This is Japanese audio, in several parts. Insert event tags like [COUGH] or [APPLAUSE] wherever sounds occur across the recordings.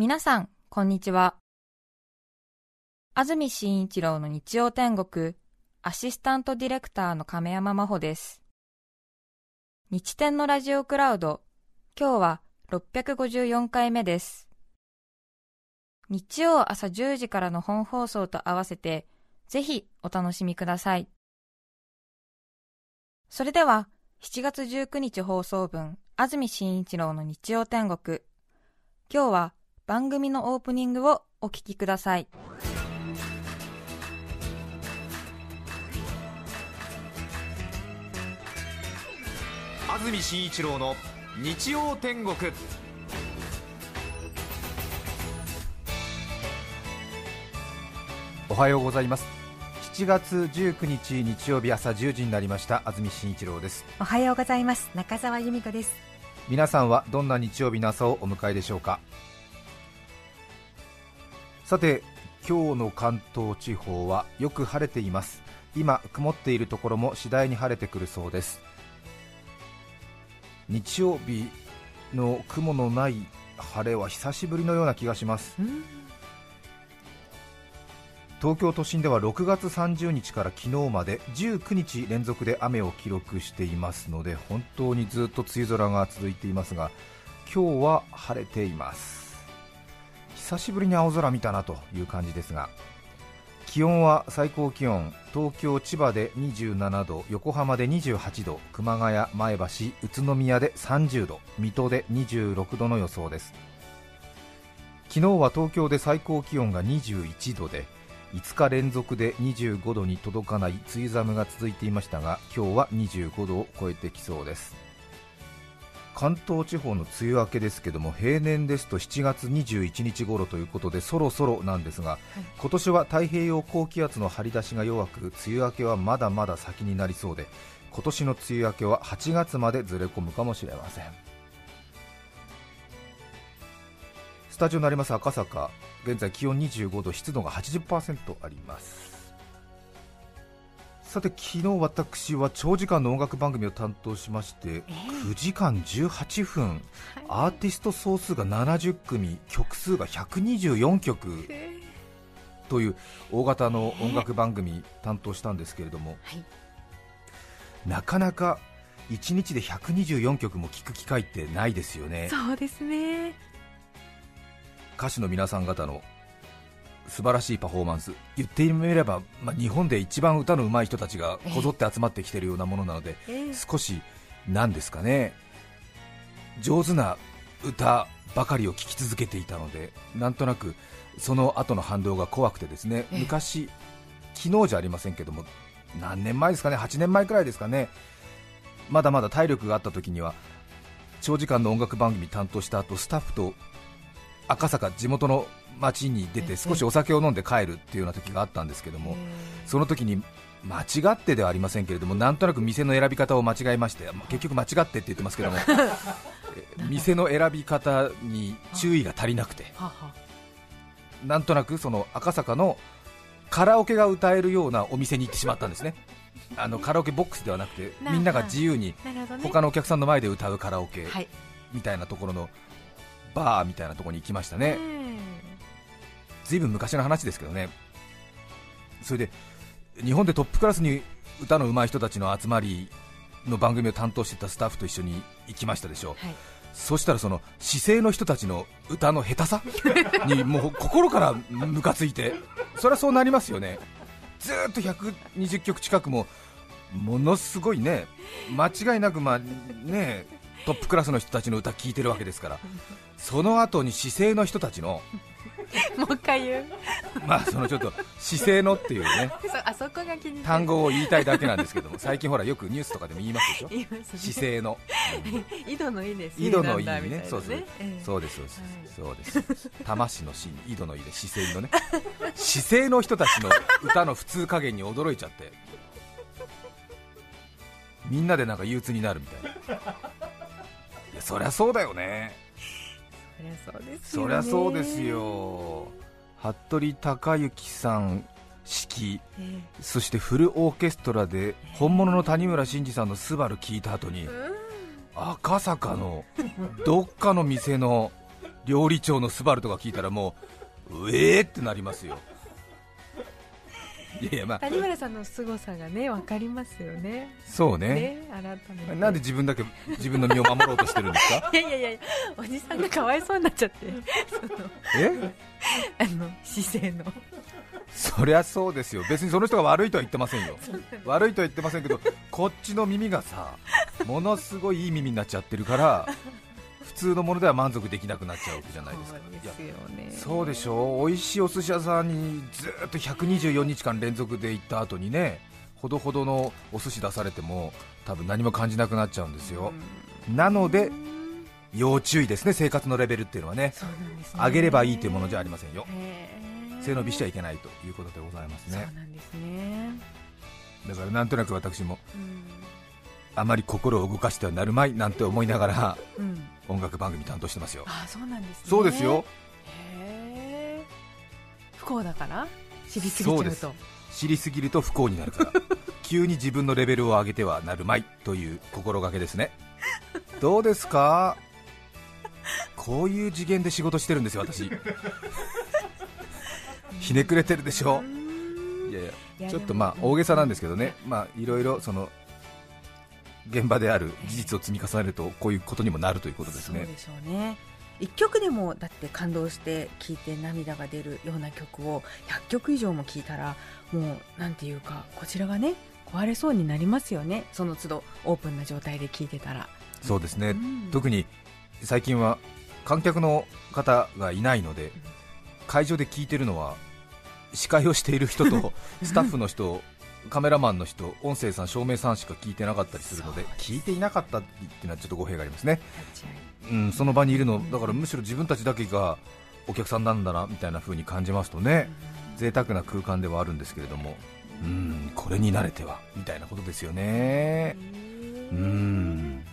皆さん、こんにちは。安住紳一郎の日曜天国、アシスタントディレクターの亀山真帆です。日天のラジオクラウド、今日は654回目です。日曜朝10時からの本放送と合わせて、ぜひお楽しみください。それでは、7月19日放送分、安住紳一郎の日曜天国。今日は番組のオープニングをお聞きください。安住紳一郎の日曜天国。おはようございます。7月19日日曜日朝10時になりました。安住紳一郎です。おはようございます。中澤由美子です。皆さんはどんな日曜日の朝をお迎えでしょうか？さて今日の関東地方はよく晴れています。今曇っているところも次第に晴れてくるそうです。日曜日の雲のない晴れは久しぶりのような気がします。東京都心では6月30日から昨日まで19日連続で雨を記録していますので本当にずっと梅雨空が続いていますが今日は晴れています久しぶりに青空見たなという感じですが気温は最高気温東京、千葉で27度横浜で28度熊谷、前橋、宇都宮で30度水戸で26度の予想です。昨日は東京で最高気温が21度で5日連続で25度に届かない梅雨寒が続いていましたが今日は25度を超えてきそうです。関東地方の梅雨明けですけども平年ですと7月21日頃ということでそろそろなんですが、今年は太平洋高気圧の張り出しが弱く梅雨明けはまだまだ先になりそうで今年の梅雨明けは8月までずれ込むかもしれません。スタジオになります赤坂。現在気温25度湿度が80%ありますさて昨日私は長時間の音楽番組を担当しまして、9時間18分、アーティスト総数が70組曲数が124曲という大型の音楽番組担当したんですけれども、はい。なかなか1日で124曲も聴く機会ってないですよね。そうですね。歌手の皆さん方の素晴らしいパフォーマンス。言ってみれば、まあ、日本で一番歌の上手い人たちがこぞって集まってきているようなものなので、ええ。少しなんですかね。上手な歌ばかりを聴き続けていたのでなんとなくその後の反動が怖くてですね、ええ。昔昨日じゃありませんけども何年前ですかね8年前くらいですかね。まだまだ体力があった時には長時間の音楽番組担当した後スタッフと赤坂地元の街に出ええ。て少しお酒を飲んで帰るっていうような時があったんですけども、その時に間違ってではありませんけれどもなんとなく店の選び方を間違えましてまあ結局間違ってって言ってますけども [LAUGHS] え店の選び方に注意が足りなくてなんとなくその赤坂のカラオケが歌えるようなお店に行ってしまったんですね。あのカラオケボックスではなくてなみんなが自由に他のお客さんの前で歌うカラオケはい。みたいなところのバーみたいなところに行きましたね、ずいぶん昔の話ですけどね、それで日本でトップクラスに歌の上手い人たちの集まりの番組を担当してたスタッフと一緒に行きましたでしょう、はい。そしたらその姿勢の人たちの歌の下手さ [LAUGHS] にもう心からムカついて、そりゃそうなりますよね、ずーっと120曲近くもものすごいね、間違いなく、まあね、トップクラスの人たちの歌聴いてるわけですから、その後に姿勢の人たちの、[LAUGHS] もう一回言う。まあそのちょっと姿勢のっていうね。[LAUGHS] そあそこが気に単語を言いたいだけなんですけども、最近ほらよくニュースとかでも言いますでしょ、ね。姿勢の、[LAUGHS] 井戸の井です。井戸の井にね、そうそう。ええそうです、そうです、そうです、魂の芯、井戸の井で姿勢のね、姿勢の人たちの歌の普通加減に驚いちゃって、みんなでなんか憂鬱になるみたいな、いやそりゃそうだよね、そりゃそうですよそりゃそうですよ、服部孝之さん指揮、え。そしてフルオーケストラで本物の谷村新司さんの「スバル聞いた後にえうん。赤坂のどっかの店の料理長のスバルとか聞いたらもううえーってなりますよいやいや [LAUGHS] まあ。谷村さんの凄さがね分かりますよね。そうね。ね改めて。なんで自分だけ自分の身を守ろうとしてるんですか？[LAUGHS] いやいやいやおじさんがかわいそうになっちゃって。そのえ？[LAUGHS] あの姿勢の。そりゃそうですよ。別にその人が悪いとは言ってませんよ。悪いとは言ってませんけどこっちの耳がさものすごいいい耳になっちゃってるから普通のものでは満足できなくなっちゃうわけじゃないですか。そうですよねそうでしょ美味しいお寿司屋さんにずっと124日間連続で行った後にねほどほどのお寿司出されても多分何も感じなくなっちゃうんですよ、なので要注意ですね。生活のレベルっていうのはね。上げればいいというものじゃありませんよ。背伸びしちゃいけないということでございますそうねね。だからなんとなく私もうん。あまり心を動かしてはなるまいなんて思いながらうん音楽番組担当してますよ。あそうなんですね。そうですよ。へえ不幸だから？知りすぎちゃそうです。うと知りすぎると不幸になるから。[LAUGHS] 急に自分のレベルを上げてはなるまいという心がけですね。どうですか？こういう次元で仕事してるんですよ私。[LAUGHS] ひねくれてるでしょ？いやいやちょっとまあ大げさなんですけどね。まあいろいろその現場である事実を積み重ねるとこういうことにもなるということですね。そうでしょうね。一曲でもだって感動して聴いて涙が出るような曲を100曲以上も聴いたらもうなんていうかこちらがね壊れそうになりますよね。その都度オープンな状態で聴いてたら、そうですね。うん。特に最近は観客の方がいないので会場で聞いてるのは司会をしている人と [LAUGHS] スタッフの人カメラマンの人音声さん照明さんしか聞いてなかったりするので聞いていなかったっていうのはちょっと語弊がありますね、うん、その場にいるのだからむしろ自分たちだけがお客さんなんだなみたいな風に感じますとね贅沢な空間ではあるんですけれどもうんこれに慣れてはみたいなことですよね。うん。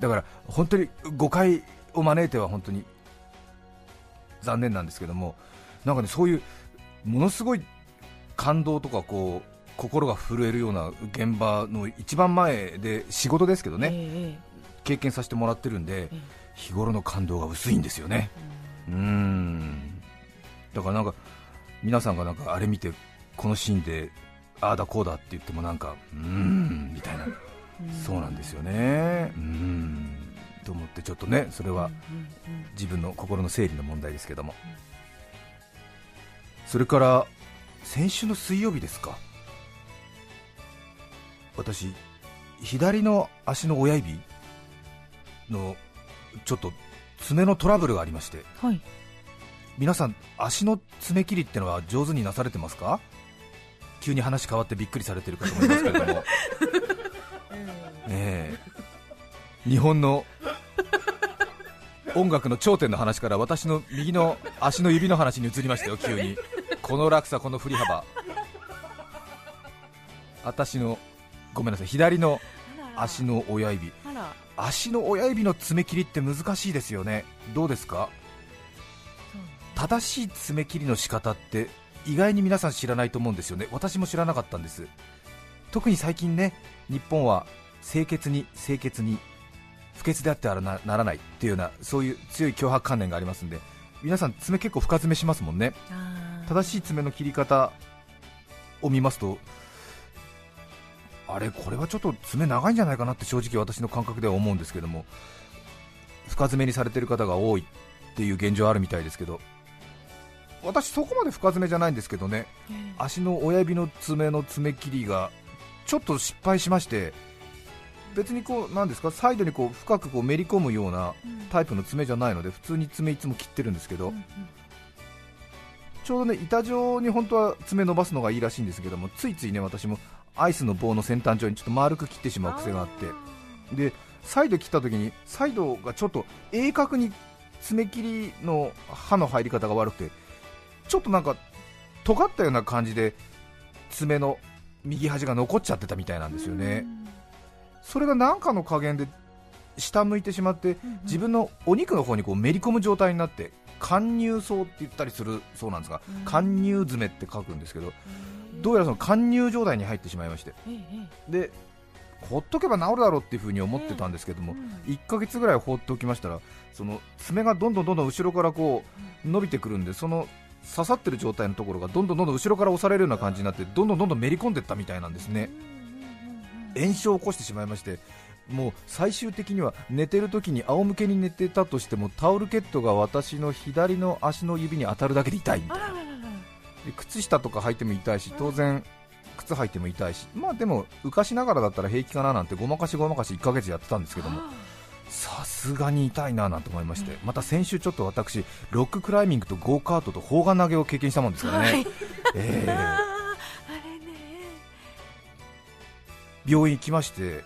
だから本当に誤解を招いては本当に残念なんですけどもなんかねそういうものすごい感動とかこう心が震えるような現場の一番前で仕事ですけどね、ええ経験させてもらってるんでええ。日頃の感動が薄いんですよね。うん。だからなんか皆さんがなんかあれ見てこのシーンでああだこうだって言ってもなんかうーんみたいな。うん。そうなんですよね。うん。と思ってちょっとねそれはうんうんうん。自分の心の整理の問題ですけども。それから先週の水曜日ですか？私左の足の親指のちょっと爪のトラブルがありまして。はい。皆さん足の爪切りってのは上手になされてますか？急に話変わってびっくりされてるかと思いますけれども。[LAUGHS] ねえ。日本の音楽の頂点の話から私の右の足の指の話に移りましたよ、急にこの落差、この振り幅。私のごめんなさい左の足の親指。足の親指の爪切りって難しいですよね。どうですか？正しい爪切りの仕方って意外に皆さん知らないと思うんですよね。私も知らなかったんです。特に最近ね日本は清潔に清潔に不潔であってはなならない。っていうようなそういう強い脅迫観念がありますんで皆さん爪結構深爪しますもんね正しい爪の切り方を見ますとあれこれはちょっと爪長いんじゃないかなって正直私の感覚では思うんですけども深爪にされてる方が多いっていう現状あるみたいですけど私そこまで深爪じゃないんですけどねええ。足の親指の爪の爪切りがちょっと失敗しまして別にこうなんですかサイドにこう深くこうめり込むようなうん。タイプの爪じゃないので普通に爪いつも切ってるんですけど、うんうんちょうどね板状に本当は爪伸ばすのがいいらしいんですけどもついついね私もアイスの棒の先端上にちょっと丸く切ってしまう癖があって。でサイド切った時にサイドがちょっと鋭角に爪切りの刃の入り方が悪くてちょっとなんか尖ったような感じで爪の右端が残っちゃってたみたいなんですよね。それが何かの加減で下向いてしまって自分のお肉の方にこうめり込む状態になって貫入層って言ったりするそうなんですがうん貫入爪って書くんですけどうん。どうやらその貫入状態に入ってしまいましてえええでほっとけば治るだろうっていうふうに思ってたんですけども、1ヶ月ぐらい放っておきましたらその爪がどんどんどんどん後ろからこう伸びてくるんでその刺さってる状態のところがどんどんどんどん後ろから押されるような感じになってどんどんどんどんめり込んでいったみたいなんですね。炎症を起こしてしまいましてもう最終的には寝てる時に仰向けに寝てたとしてもタオルケットが私の左の足の指に当たるだけで痛いみたいな。で靴下とか履いても痛いし当然靴履いても痛いし。まあでも浮かしながらだったら平気かななんてごまかしごまかし1ヶ月やってたんですけども。さすがに痛いななんて思いまして、また先週ちょっと私ロッククライミングとゴーカートと砲丸投げを経験したもんですからね、はい。[LAUGHS] えー [LAUGHS] 病院行きまして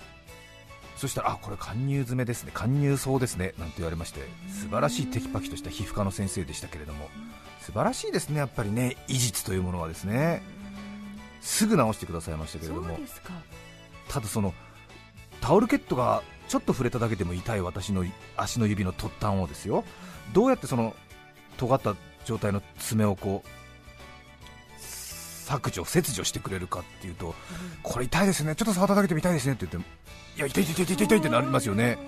そしたらあこれ貫入爪ですね。貫入層ですね。なんて言われまして素晴らしいテキパキとした皮膚科の先生でしたけれども素晴らしいですねやっぱりね。医術というものはですね。すぐ治してくださいましたけれどそうもただそのタオルケットがちょっと触れただけでも痛い私の足の指の突端をですよ。どうやってその尖った状態の爪をこう削除切除してくれるかっていうとこれ痛いですね。ちょっと触っただけでも痛いですねって言っていや痛い痛い痛い痛い痛いってなりますよね。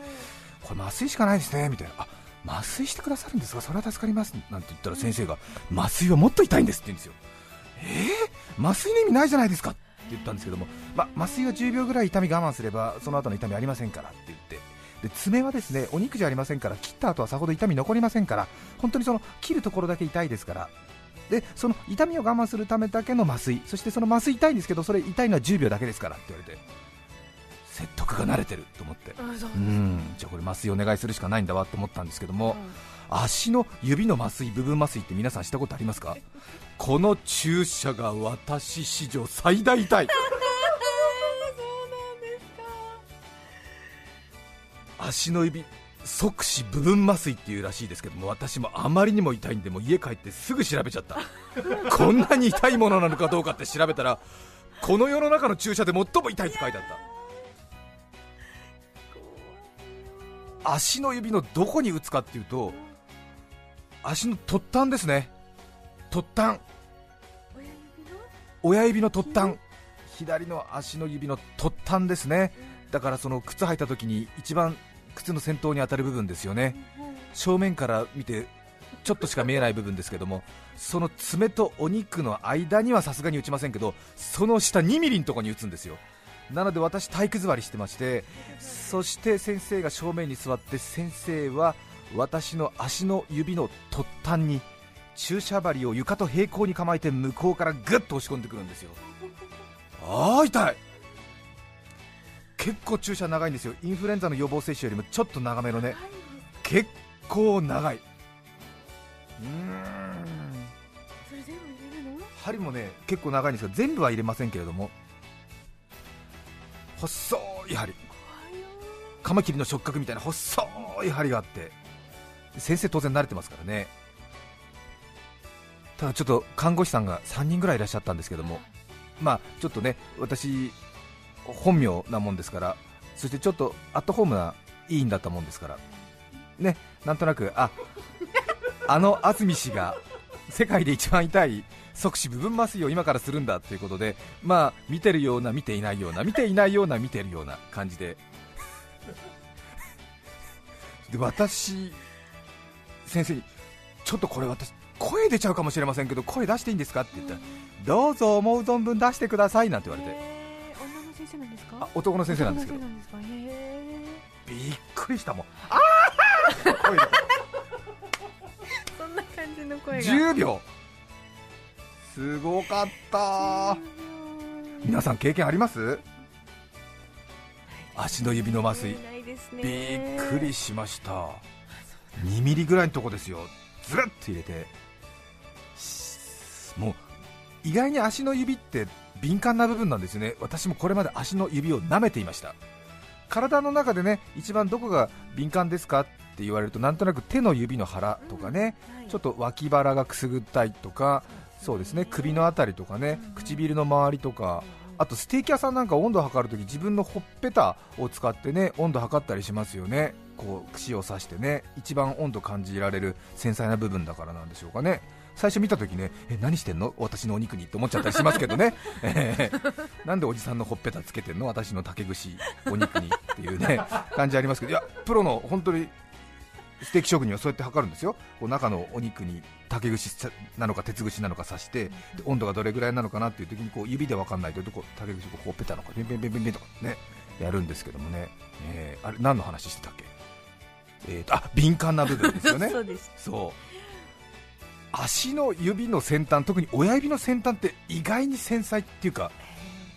これ麻酔しかないですねみたいな。あ麻酔してくださるんですか？それは助かります。なんて言ったら先生が麻酔はもっと痛いんですって言うんですよ。えー、麻酔の意味ないじゃないですか？って言ったんですけども、まあ、麻酔は10秒ぐらい痛み我慢すればその後の痛みありませんからって言って。で爪はですねお肉じゃありませんから切った後はさほど痛み残りませんから本当にその切るところだけ痛いですからでその痛みを我慢するためだけの麻酔。そしてその麻酔痛いんですけどそれ痛いのは10秒だけですからって言われて。説得が慣れてると思って。ううん。じゃあこれ麻酔お願いするしかないんだわと思ったんですけども、足の指の麻酔部分麻酔って皆さんしたことありますか？この注射が私史上最大痛い [LAUGHS] 足の指即死部分麻酔っていうらしいですけども私もあまりにも痛いんでもう家帰ってすぐ調べちゃった。[LAUGHS] こんなに痛いものなのかどうかって調べたらこの世の中の注射で最も痛いって書いてあった。足の指のどこに打つかっていうと足の突端ですね。突端。親指の突端。左の足の指の突端ですね。だからその靴履いた時に一番靴の先頭に当たる部分ですよね。正面から見てちょっとしか見えない部分ですけども [LAUGHS] その爪とお肉の間にはさすがに打ちませんけどその下2ミリのところに打つんですよ。なので私体育座りしてましてそして先生が正面に座って先生は私の足の指の突端に注射針を床と平行に構えて向こうからぐっと押し込んでくるんですよ。[LAUGHS] ああ痛い結構注射長いんですよ。インフルエンザの予防接種よりもちょっと長めのね。結構長い。うーんそれ全部入れるの？針もね結構長いんですが全部は入れませんけれども。細い針。カマキリの触覚みたいな細い針があって。先生当然慣れてますからね。ただちょっと看護師さんが3人ぐらいいらっしゃったんですけども。まあちょっとね私本名なもんですからそしてちょっとアットホームな医院だったもんですからねなんとなくあ [LAUGHS] あの安住氏が世界で一番痛い即死部分麻酔を今からするんだということで、まあ、見てるような、見ていないような、見ていないような、見てるような感じで、[LAUGHS] で私、先生に、ちょっとこれ私、声出ちゃうかもしれませんけど、声出していいんですかって言ったら、どうぞ思う存分出してくださいなんて言われて、先生なんですか？あ男の先生なんですけど。びっくりしたもん、あー！声出たー！そんな感じの声が。10秒、すごかった皆さん経験あります？足の指の麻酔。びっくりしました。2ミリぐらいのとこですよ。ずるっと入れて。しもう意外に足の指って敏感な部分なんですよね。私もこれまで足の指を舐めていました。体の中でね一番どこが敏感ですかって言われるとなんとなく手の指の腹とかね、ちょっと脇腹がくすぐったいとかそうですね。首のあたりとかね唇の周りとかあとステーキ屋さんなんか温度を測るとき自分のほっぺたを使ってね温度測ったりしますよね。こう串を刺してね一番温度感じられる繊細な部分だからなんでしょうかね最初見た時ねえ何してんの？私のお肉にって思っちゃったりしますけどね、えーなんでおじさんのほっぺたつけてんの？私の竹串お肉にっていうね感じありますけど。いやプロの本当にステーキ職人はそうやって測るんですよ。こう中のお肉に竹串なのか鉄串なのか刺してで温度がどれぐらいなのかなっていう時にこう指で分かんないとこう竹串をこうほっぺたのかペンペンペンペンペンとかねやるんですけどもね、えーあれ何の話してたっけ？えーとあ敏感な部分ですよね。[LAUGHS] そう足の指の先端特に親指の先端って意外に繊細っていうか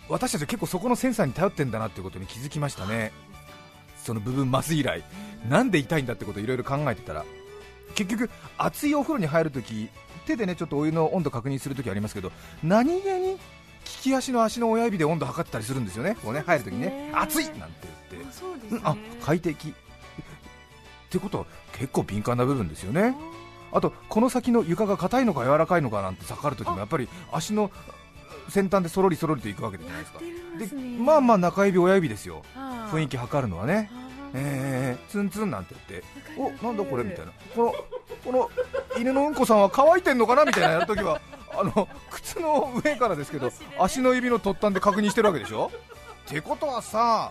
私たちは結構そこのセンサーに頼ってんだなっていうことに気づきましたね。その部分麻酔以来。なんで痛いんだってことをいろいろ考えてたら。結局熱いお風呂に入るとき手でねちょっとお湯の温度確認するときありますけど何気に利き足の足の親指で温度測ってたりするんですよね。こうね入るときにね。ね熱いなんて言って。あね。うんあ快適。ってことは結構敏感な部分ですよねあとこの先の床が硬いのか柔らかいのかなんて測るときもやっぱり足の先端でそろりそろりといくわけじゃないですか。でですね。まあまあ中指親指ですよ。雰囲気測るのはね。えー、ツンツンなんて言っておなんだこれみたいな。このこの犬のうんこさんは乾いてんのかなみたいなやるときは [LAUGHS] あの靴の上からですけど足の指の突端で確認してるわけでしょ？ってことはさ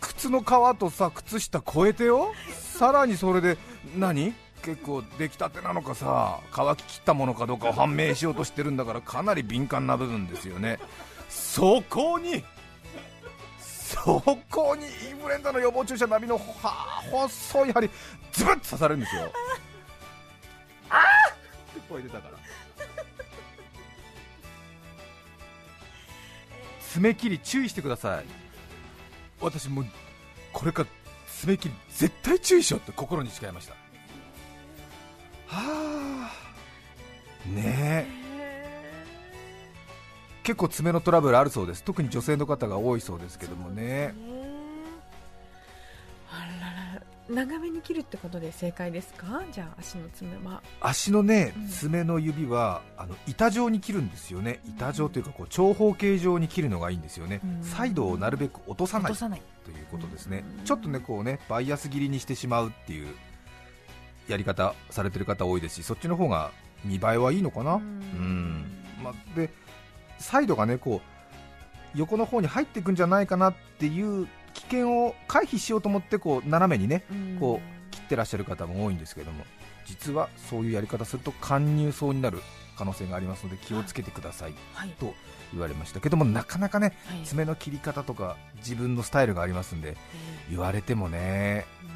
靴の皮とさ靴下超えてよ。さらにそれで何？結構出来たてなのかさ乾ききったものかどうかを判明しようとしてるんだからかなり敏感な部分ですよね。そこにそこにインフルエンザの予防注射並みのは細い針ズブッと刺されるんですよ。あー！って声出たから。爪切り注意してください。私もうこれから爪切り絶対注意しようって心に誓いましたはあ。ねえ。結構爪のトラブルあるそうです。特に女性の方が多いそうですけどもね。長めに切るってことで正解ですか？じゃあ足の爪は。足のねうん。爪の指はあの板状に切るんですよね。板状というかこう長方形状に切るのがいいんですよね。うん。サイドをなるべく落とさない落とさない。ということですね。うんちょっとねこうねバイアス切りにしてしまうっていうやり方されてる方多いですしそっちの方が見栄えはいいのかな？ううん。んまあでサイドがねこう横の方に入っていくんじゃないかなっていう危険を回避しようと思ってこう斜めにねうん。こ切ってらっしゃる方も多いんですけども実はそういうやり方すると貫入層になる可能性がありますので気をつけてください。はい。と言われましたけどもなかなかねはい。爪の切り方とか自分のスタイルがありますんで言われてもねうーん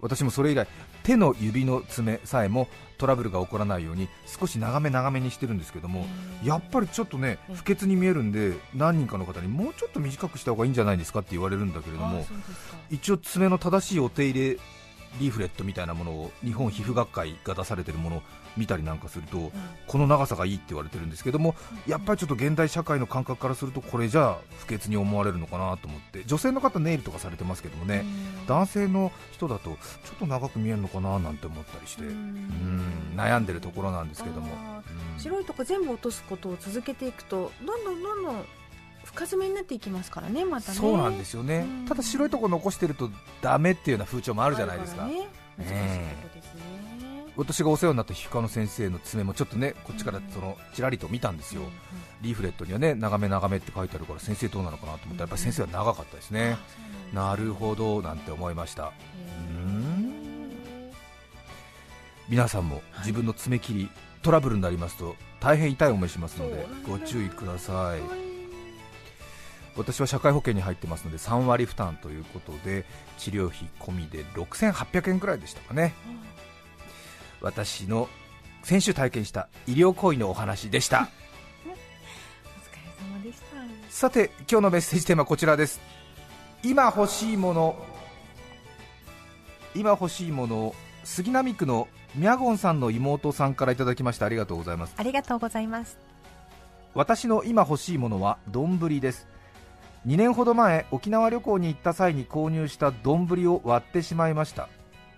私もそれ以来手の指の爪さえもトラブルが起こらないように少し長め長めにしてるんですけどもやっぱりちょっとねうん。不潔に見えるんで何人かの方にもうちょっと短くした方がいいんじゃないですかって言われるんだけれども一応爪の正しいお手入れリーフレットみたいなものを日本皮膚学会が出されてるものを見たりなんかするとこの長さがいいって言われてるんですけどもやっぱりちょっと現代社会の感覚からするとこれじゃあ不潔に思われるのかなと思って女性の方ネイルとかされてますけどもね男性の人だとちょっと長く見えるのかななんて思ったりしてううんん悩んでるところなんですけども。白いとこ全部落とすことを続けていくとどんどんどんどん深爪になっていきますからねまたね。そうなんですよね。うん。ただ白いとこ残してるとダメっていうような風潮もあるじゃないですか。ね。難しいとこですね。私がお世話になった皮膚科の先生の爪もちょっとねこっちからそのちらりと見たんですよ、リーフレットにはね長め長めって書いてあるから先生どうなのかなと思ったらやっぱり先生は長かったですね、なるほどなんて思いました。皆さんも自分の爪切りトラブルになりますと大変痛い思いしますのでご注意ください私は社会保険に入ってますので3割負担ということで治療費込みで6800円くらいでしたかね。私の先週体験した医療行為のお話でした。お疲れ様でした。さて今日のメッセージテーマはこちらです。今欲しいもの今欲しいものを杉並区のミャゴンさんの妹さんからいただきました。ありがとうございます。ありがとうございます。私の今欲しいものは丼です2年ほど前沖縄旅行に行った際に購入した丼を割ってしまいました。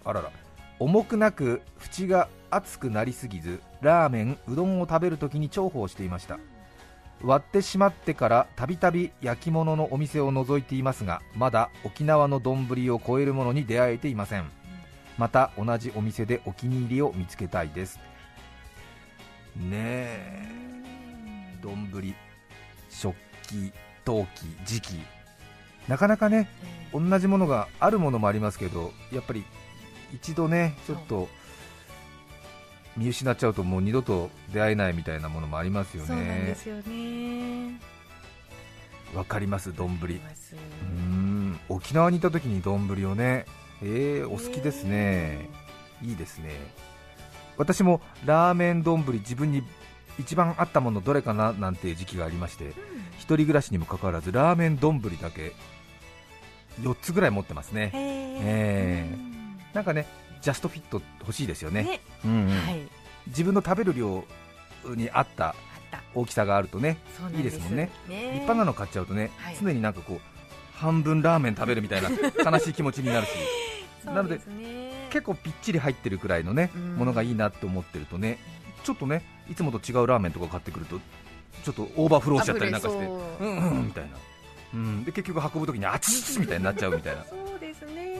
あらら。重くなく縁が熱くなりすぎずラーメンうどんを食べるときに重宝していました。割ってしまってからたびたび焼き物のお店を覗いていますがまだ沖縄の丼を超えるものに出会えていません。また同じお店でお気に入りを見つけたいです。ねえ。丼。食器。陶器磁器なかなかね同じものがあるものもありますけどやっぱり一度ねちょっと見失っちゃうともう二度と出会えないみたいなものもありますよね。そうなんですよね。わかります丼。うん沖縄にいた時に丼をね、えー、お好きですね。いいですね。私もラーメン丼自分に一番あったものどれかななんていう時期がありまして、うん、一人暮らしにもかかわらずラーメン丼だけ4つぐらい持ってますね。えー、なんかねジャストフィット欲しいですよね、ね。うんうん。はい、自分の食べる量に合った大きさがあるとねいいですもんね。立派なの買っちゃうとね、はい、常になんかこう半分ラーメン食べるみたいな悲しい気持ちになるし。[LAUGHS] なので結構ぴっちり入ってるくらいのねものがいいなって思ってるとねちょっとねいつもと違うラーメンとか買ってくるとちょっとオーバーフローしちゃったりなんかしてう。んうんみたいな、うん、で結局運ぶときにあちちみたいになっちゃうみたいな。[LAUGHS]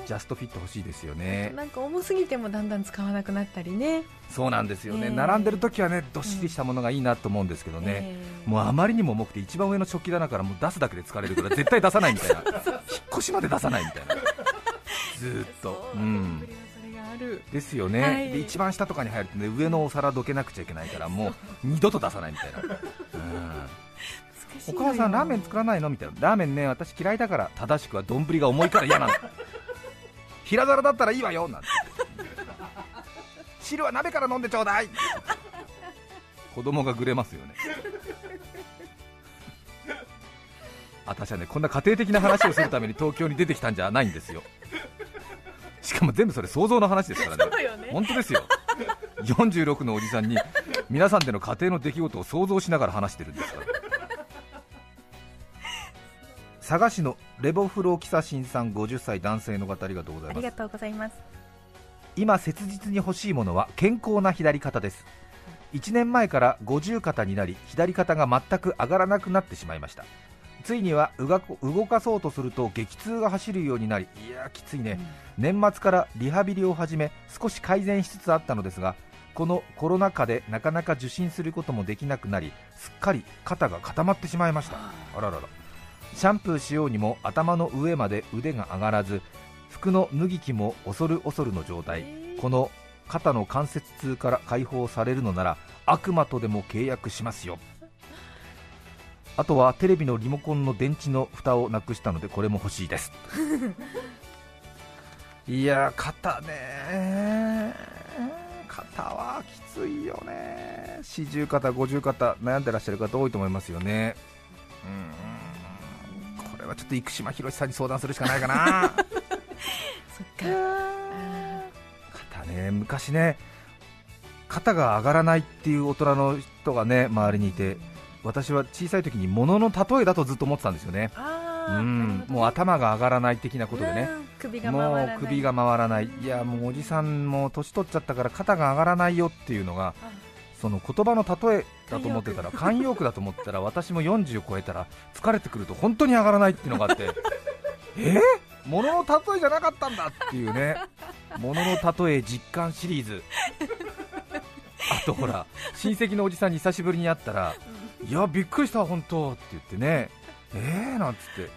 ジャストフィット欲しいですよね。なんか重すぎてもだんだん使わなくなったりね。そうなんですよね、え。ー、並んでる時はねどっしりしたものがいいなと思うんですけどね、えー、もうあまりにも重くて一番上の食器棚からもう出すだけで疲れるから絶対出さないみたいな。[LAUGHS] 引っ越しまで出さないみたいな。[LAUGHS] ずっと。うん。ですよね、はい、で一番下とかに入ると、ね、上のお皿どけなくちゃいけないからもう二度と出さないみたいな、うんお母さんラーメン作らないの？みたいな。ラーメンね私嫌いだから正しくは丼が重いから嫌なの [LAUGHS] 平皿だったらいいわよなんて。汁は鍋から飲んでちょうだい。子供がぐれますよね。私はねこんな家庭的な話をするために東京に出てきたんじゃないんですよ。しかも全部それ想像の話ですからね。ね。本当ですよ。46のおじさんに皆さんでの家庭の出来事を想像しながら話してるんですから。佐賀市のレボフローキサシンさん50歳男性の方ありがとうございます。ありがとうございます。今切実に欲しいものは健康な左肩です。1年前から五十肩になり左肩が全く上がらなくなってしまいました。ついには動かそうとすると激痛が走るようになりいやきついね、うん、年末からリハビリを始め少し改善しつつあったのですがこのコロナ禍でなかなか受診することもできなくなりすっかり肩が固まってしまいました。あららら。シャンプーしようにも頭の上まで腕が上がらず服の脱ぎ着も恐る恐るの状態。この肩の関節痛から解放されるのなら悪魔とでも契約しますよ。あとはテレビのリモコンの電池の蓋をなくしたのでこれも欲しいです。[LAUGHS] いや肩ね肩はきついよね。四十肩五十肩悩んでらっしゃる方多いと思いますよね。うんれはちょっと生島博さんに相談するしかないかな。[LAUGHS] そっか。肩ね昔ね肩が上がらないっていう大人の人がね周りにいて私は小さい時に物の例えだとずっと思ってたんですよねうん、もう頭が上がらない的なことでね、もう首が回らない、いやもうおじさんも年取っちゃったから肩が上がらないよっていうのが、その言葉の例えだと思ってたら慣用句。だと思ったら [LAUGHS] 私も40を超えたら疲れてくると本当に上がらないっていうのがあって [LAUGHS] え？ー、物の例えじゃなかったんだっていうね。物の例え実感シリーズ。[LAUGHS] あとほら親戚のおじさんに久しぶりに会ったらいやびっくりした本当って言ってねえーなんつって。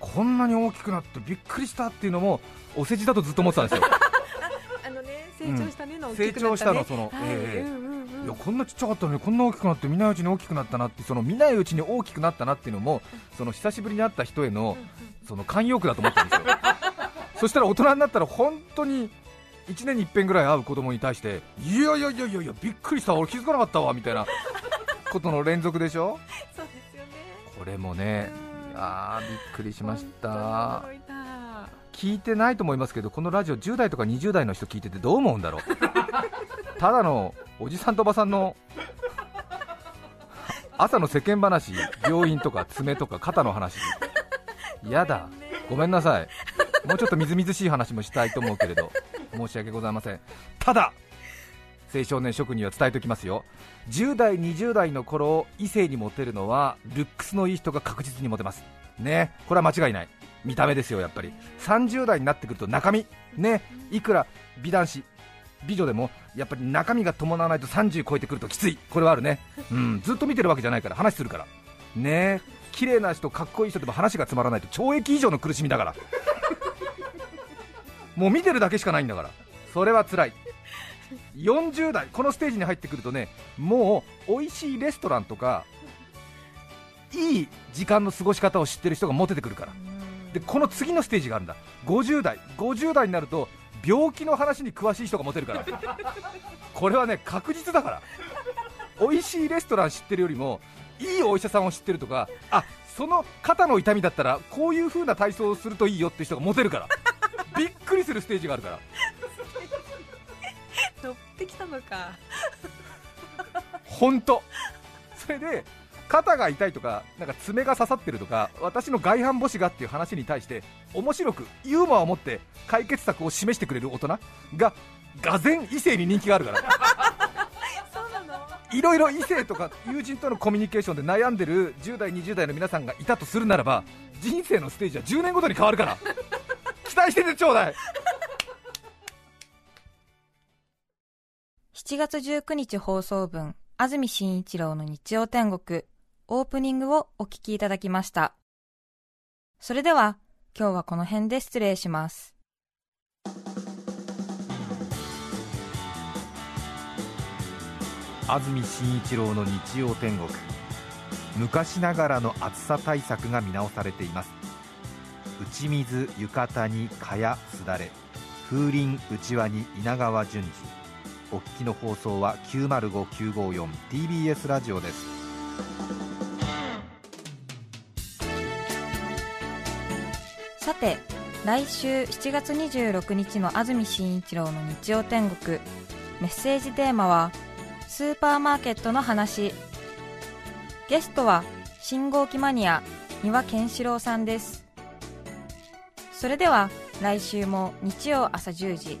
こんなに大きくなってびっくりしたっていうのもお世辞だとずっと思ってたんですよ。[LAUGHS] あのね成長したねの、ね、成長したのその、はい、えー、うんうんいやこんなちっちゃかったのにこんな大きくなって見ないうちに大きくなったなってその見ないうちに大きくなったなっていうのもその久しぶりに会った人へのその慣用句だと思ったんですよ。[LAUGHS] そしたら大人になったら本当に1年に一遍ぐらい会う子供に対していやいやいやいやいやびっくりした。俺気づかなかったわみたいなことの連続でしょ？そ [LAUGHS] これもねあびっくりしました。聞いてないと思いますけどこのラジオ10代とか20代の人聞いててどう思うんだろう？[LAUGHS] ただのおじさんとおばさんの朝の世間話、病院とか爪とか肩の話、やだ、ごめんなさい、もうちょっとみずみずしい話もしたいと思うけれど、申し訳ございません。ただ青少年諸君には伝えておきますよ。10代20代の頃異性にモテるのはルックスのいい人が確実にモテます。ね。これは間違いない。見た目ですよやっぱり。30代になってくると中身。ね。いくら美男子美女でもやっぱり中身が伴わないと30超えてくるときつい。これはあるね。うん。ずっと見てるわけじゃないから話するから。ね。綺麗な人かっこいい人でも話がつまらないと懲役以上の苦しみだから。もう見てるだけしかないんだから。それは辛い。40代このステージに入ってくるとねもう美味しいレストランとかいい時間の過ごし方を知ってる人がモテてくるから。でこの次のステージがあるんだ。50代。50代になると病気の話に詳しい人がモテるから。[LAUGHS] これはね確実だから。美味しいレストラン知ってるよりもいいお医者さんを知ってるとかあその肩の痛みだったらこういう風な体操をするといいよって人がモテるから。[LAUGHS] びっくりするステージがあるから。乗ってきたのか。本当。それで肩が痛いとかなんか爪が刺さってるとか私の外反母趾がっていう話に対して面白くユーモアを持って解決策を示してくれる大人ががぜ異性に人気があるから。そうなの？いろいろ異性とか友人とのコミュニケーションで悩んでる10代20代の皆さんがいたとするならば人生のステージは10年ごとに変わるから。期待しててちょうだい7月19日放送分安住紳一郎の日曜天国オープニングをお聞きいただきました。それでは今日はこの辺で失礼します。安住紳一郎の日曜天国。昔ながらの暑さ対策が見直されています。打ち水浴衣に蚊やすだれ風鈴うちわに稲川淳二。お聞きの放送は 905954TBS ラジオです。さて来週7月26日の安住紳一郎の日曜天国。メッセージテーマはスーパーマーケットの話。ゲストは信号機マニア三輪健志郎さんです。それでは来週も日曜朝10時